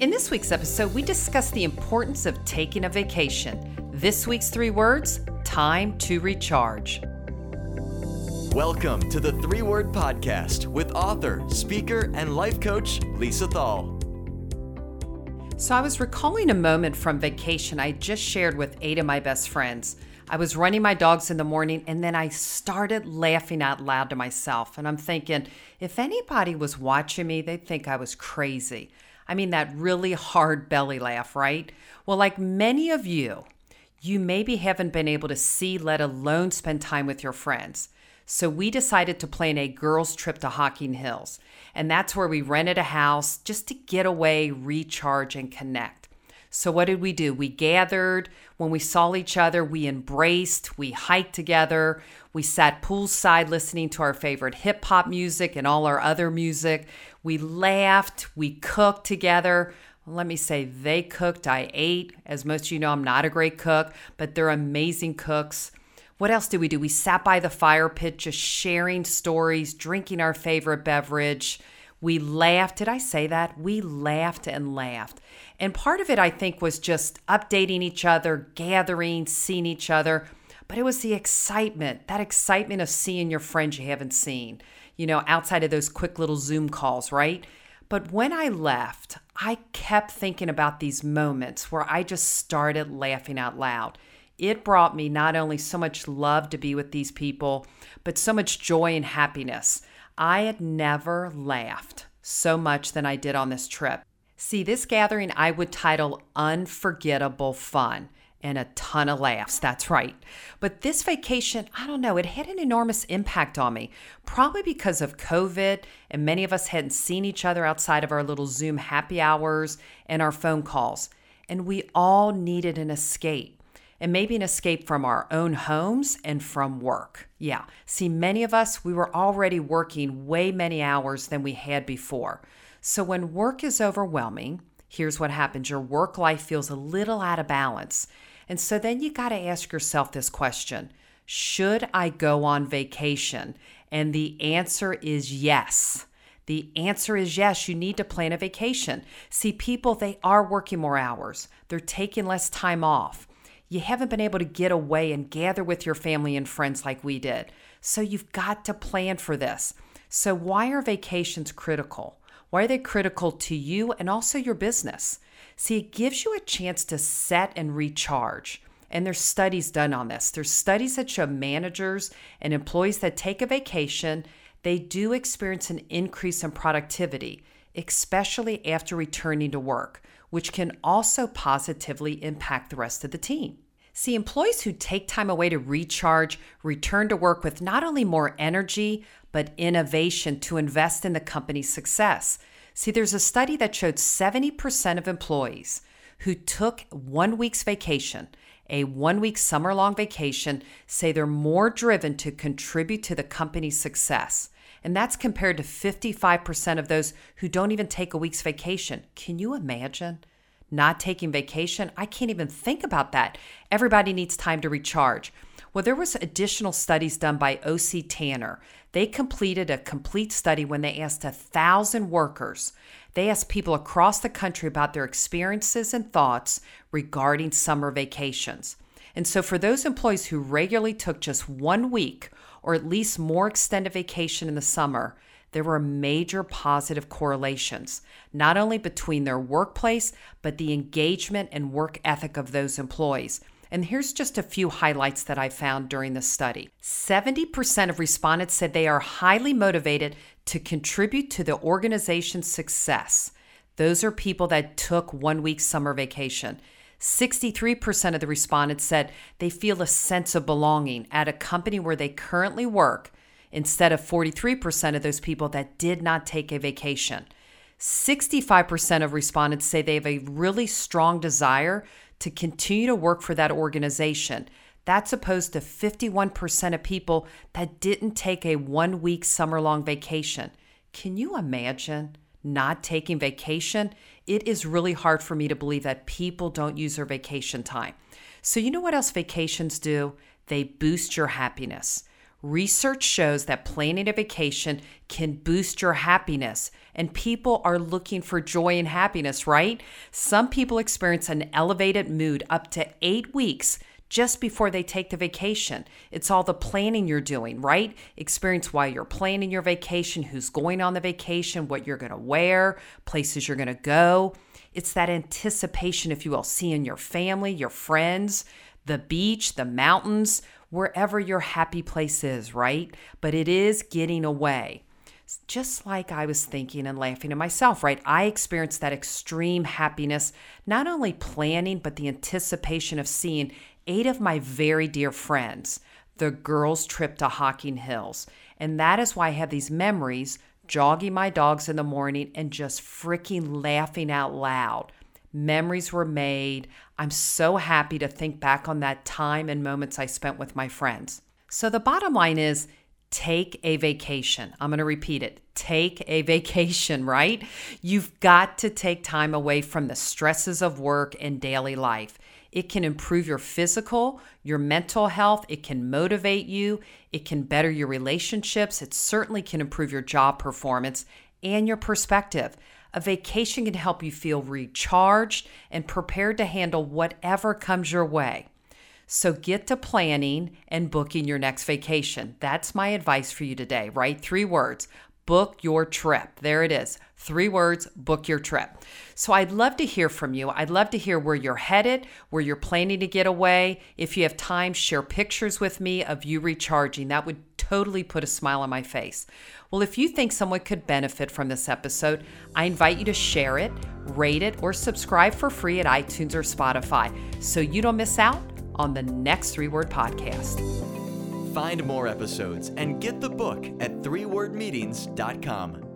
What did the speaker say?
In this week's episode, we discuss the importance of taking a vacation. This week's three words time to recharge. Welcome to the Three Word Podcast with author, speaker, and life coach Lisa Thal. So, I was recalling a moment from vacation I just shared with eight of my best friends. I was running my dogs in the morning and then I started laughing out loud to myself. And I'm thinking, if anybody was watching me, they'd think I was crazy. I mean, that really hard belly laugh, right? Well, like many of you, you maybe haven't been able to see, let alone spend time with your friends. So we decided to plan a girls' trip to Hocking Hills. And that's where we rented a house just to get away, recharge, and connect. So, what did we do? We gathered. When we saw each other, we embraced. We hiked together. We sat poolside listening to our favorite hip hop music and all our other music. We laughed. We cooked together. let me say, they cooked. I ate. As most of you know, I'm not a great cook, but they're amazing cooks. What else did we do? We sat by the fire pit just sharing stories, drinking our favorite beverage. We laughed. Did I say that? We laughed and laughed. And part of it, I think, was just updating each other, gathering, seeing each other. But it was the excitement, that excitement of seeing your friends you haven't seen, you know, outside of those quick little Zoom calls, right? But when I left, I kept thinking about these moments where I just started laughing out loud. It brought me not only so much love to be with these people, but so much joy and happiness. I had never laughed so much than I did on this trip. See, this gathering I would title Unforgettable Fun and a ton of laughs. That's right. But this vacation, I don't know, it had an enormous impact on me, probably because of COVID, and many of us hadn't seen each other outside of our little Zoom happy hours and our phone calls. And we all needed an escape, and maybe an escape from our own homes and from work. Yeah, see, many of us, we were already working way many hours than we had before. So when work is overwhelming, here's what happens your work life feels a little out of balance. And so then you got to ask yourself this question Should I go on vacation? And the answer is yes. The answer is yes, you need to plan a vacation. See, people, they are working more hours, they're taking less time off. You haven't been able to get away and gather with your family and friends like we did. So you've got to plan for this. So, why are vacations critical? Why are they critical to you and also your business? See, it gives you a chance to set and recharge. And there's studies done on this. There's studies that show managers and employees that take a vacation, they do experience an increase in productivity, especially after returning to work, which can also positively impact the rest of the team. See, employees who take time away to recharge return to work with not only more energy, but innovation to invest in the company's success. See, there's a study that showed 70% of employees who took one week's vacation, a one week summer long vacation, say they're more driven to contribute to the company's success. And that's compared to 55% of those who don't even take a week's vacation. Can you imagine? Not taking vacation, I can't even think about that. Everybody needs time to recharge. Well, there was additional studies done by OC Tanner. They completed a complete study when they asked a thousand workers. They asked people across the country about their experiences and thoughts regarding summer vacations. And so, for those employees who regularly took just one week or at least more extended vacation in the summer, there were major positive correlations, not only between their workplace, but the engagement and work ethic of those employees. And here's just a few highlights that I found during the study 70% of respondents said they are highly motivated to contribute to the organization's success. Those are people that took one week summer vacation. 63% of the respondents said they feel a sense of belonging at a company where they currently work instead of 43% of those people that did not take a vacation. 65% of respondents say they have a really strong desire to continue to work for that organization. That's opposed to 51% of people that didn't take a one week summer long vacation. Can you imagine not taking vacation? It is really hard for me to believe that people don't use their vacation time. So, you know what else vacations do? They boost your happiness. Research shows that planning a vacation can boost your happiness, and people are looking for joy and happiness, right? Some people experience an elevated mood up to eight weeks just before they take the vacation. It's all the planning you're doing, right? Experience why you're planning your vacation, who's going on the vacation, what you're going to wear, places you're going to go. It's that anticipation, if you will, seeing your family, your friends, the beach, the mountains, wherever your happy place is, right? But it is getting away. Just like I was thinking and laughing to myself, right? I experienced that extreme happiness, not only planning, but the anticipation of seeing eight of my very dear friends, the girls' trip to Hocking Hills. And that is why I have these memories jogging my dogs in the morning and just freaking laughing out loud. Memories were made. I'm so happy to think back on that time and moments I spent with my friends. So, the bottom line is take a vacation. I'm going to repeat it take a vacation, right? You've got to take time away from the stresses of work and daily life. It can improve your physical, your mental health. It can motivate you. It can better your relationships. It certainly can improve your job performance and your perspective. A vacation can help you feel recharged and prepared to handle whatever comes your way. So get to planning and booking your next vacation. That's my advice for you today, right? Three words book your trip. There it is. Three words, book your trip. So I'd love to hear from you. I'd love to hear where you're headed, where you're planning to get away. If you have time, share pictures with me of you recharging. That would totally put a smile on my face. Well, if you think someone could benefit from this episode, I invite you to share it, rate it, or subscribe for free at iTunes or Spotify so you don't miss out on the next three word podcast. Find more episodes and get the book at threewordmeetings.com.